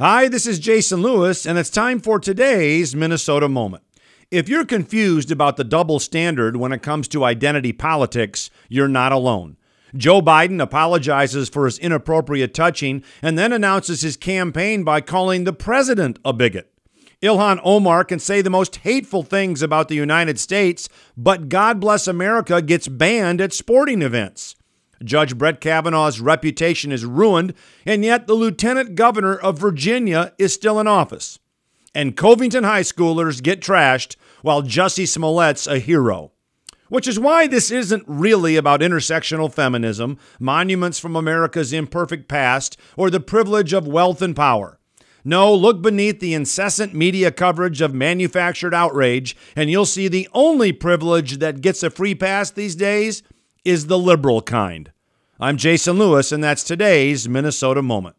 Hi, this is Jason Lewis, and it's time for today's Minnesota Moment. If you're confused about the double standard when it comes to identity politics, you're not alone. Joe Biden apologizes for his inappropriate touching and then announces his campaign by calling the president a bigot. Ilhan Omar can say the most hateful things about the United States, but God Bless America gets banned at sporting events. Judge Brett Kavanaugh's reputation is ruined, and yet the lieutenant governor of Virginia is still in office. And Covington high schoolers get trashed while Jussie Smollett's a hero. Which is why this isn't really about intersectional feminism, monuments from America's imperfect past, or the privilege of wealth and power. No, look beneath the incessant media coverage of manufactured outrage, and you'll see the only privilege that gets a free pass these days is the liberal kind. I'm Jason Lewis, and that's today's Minnesota Moment.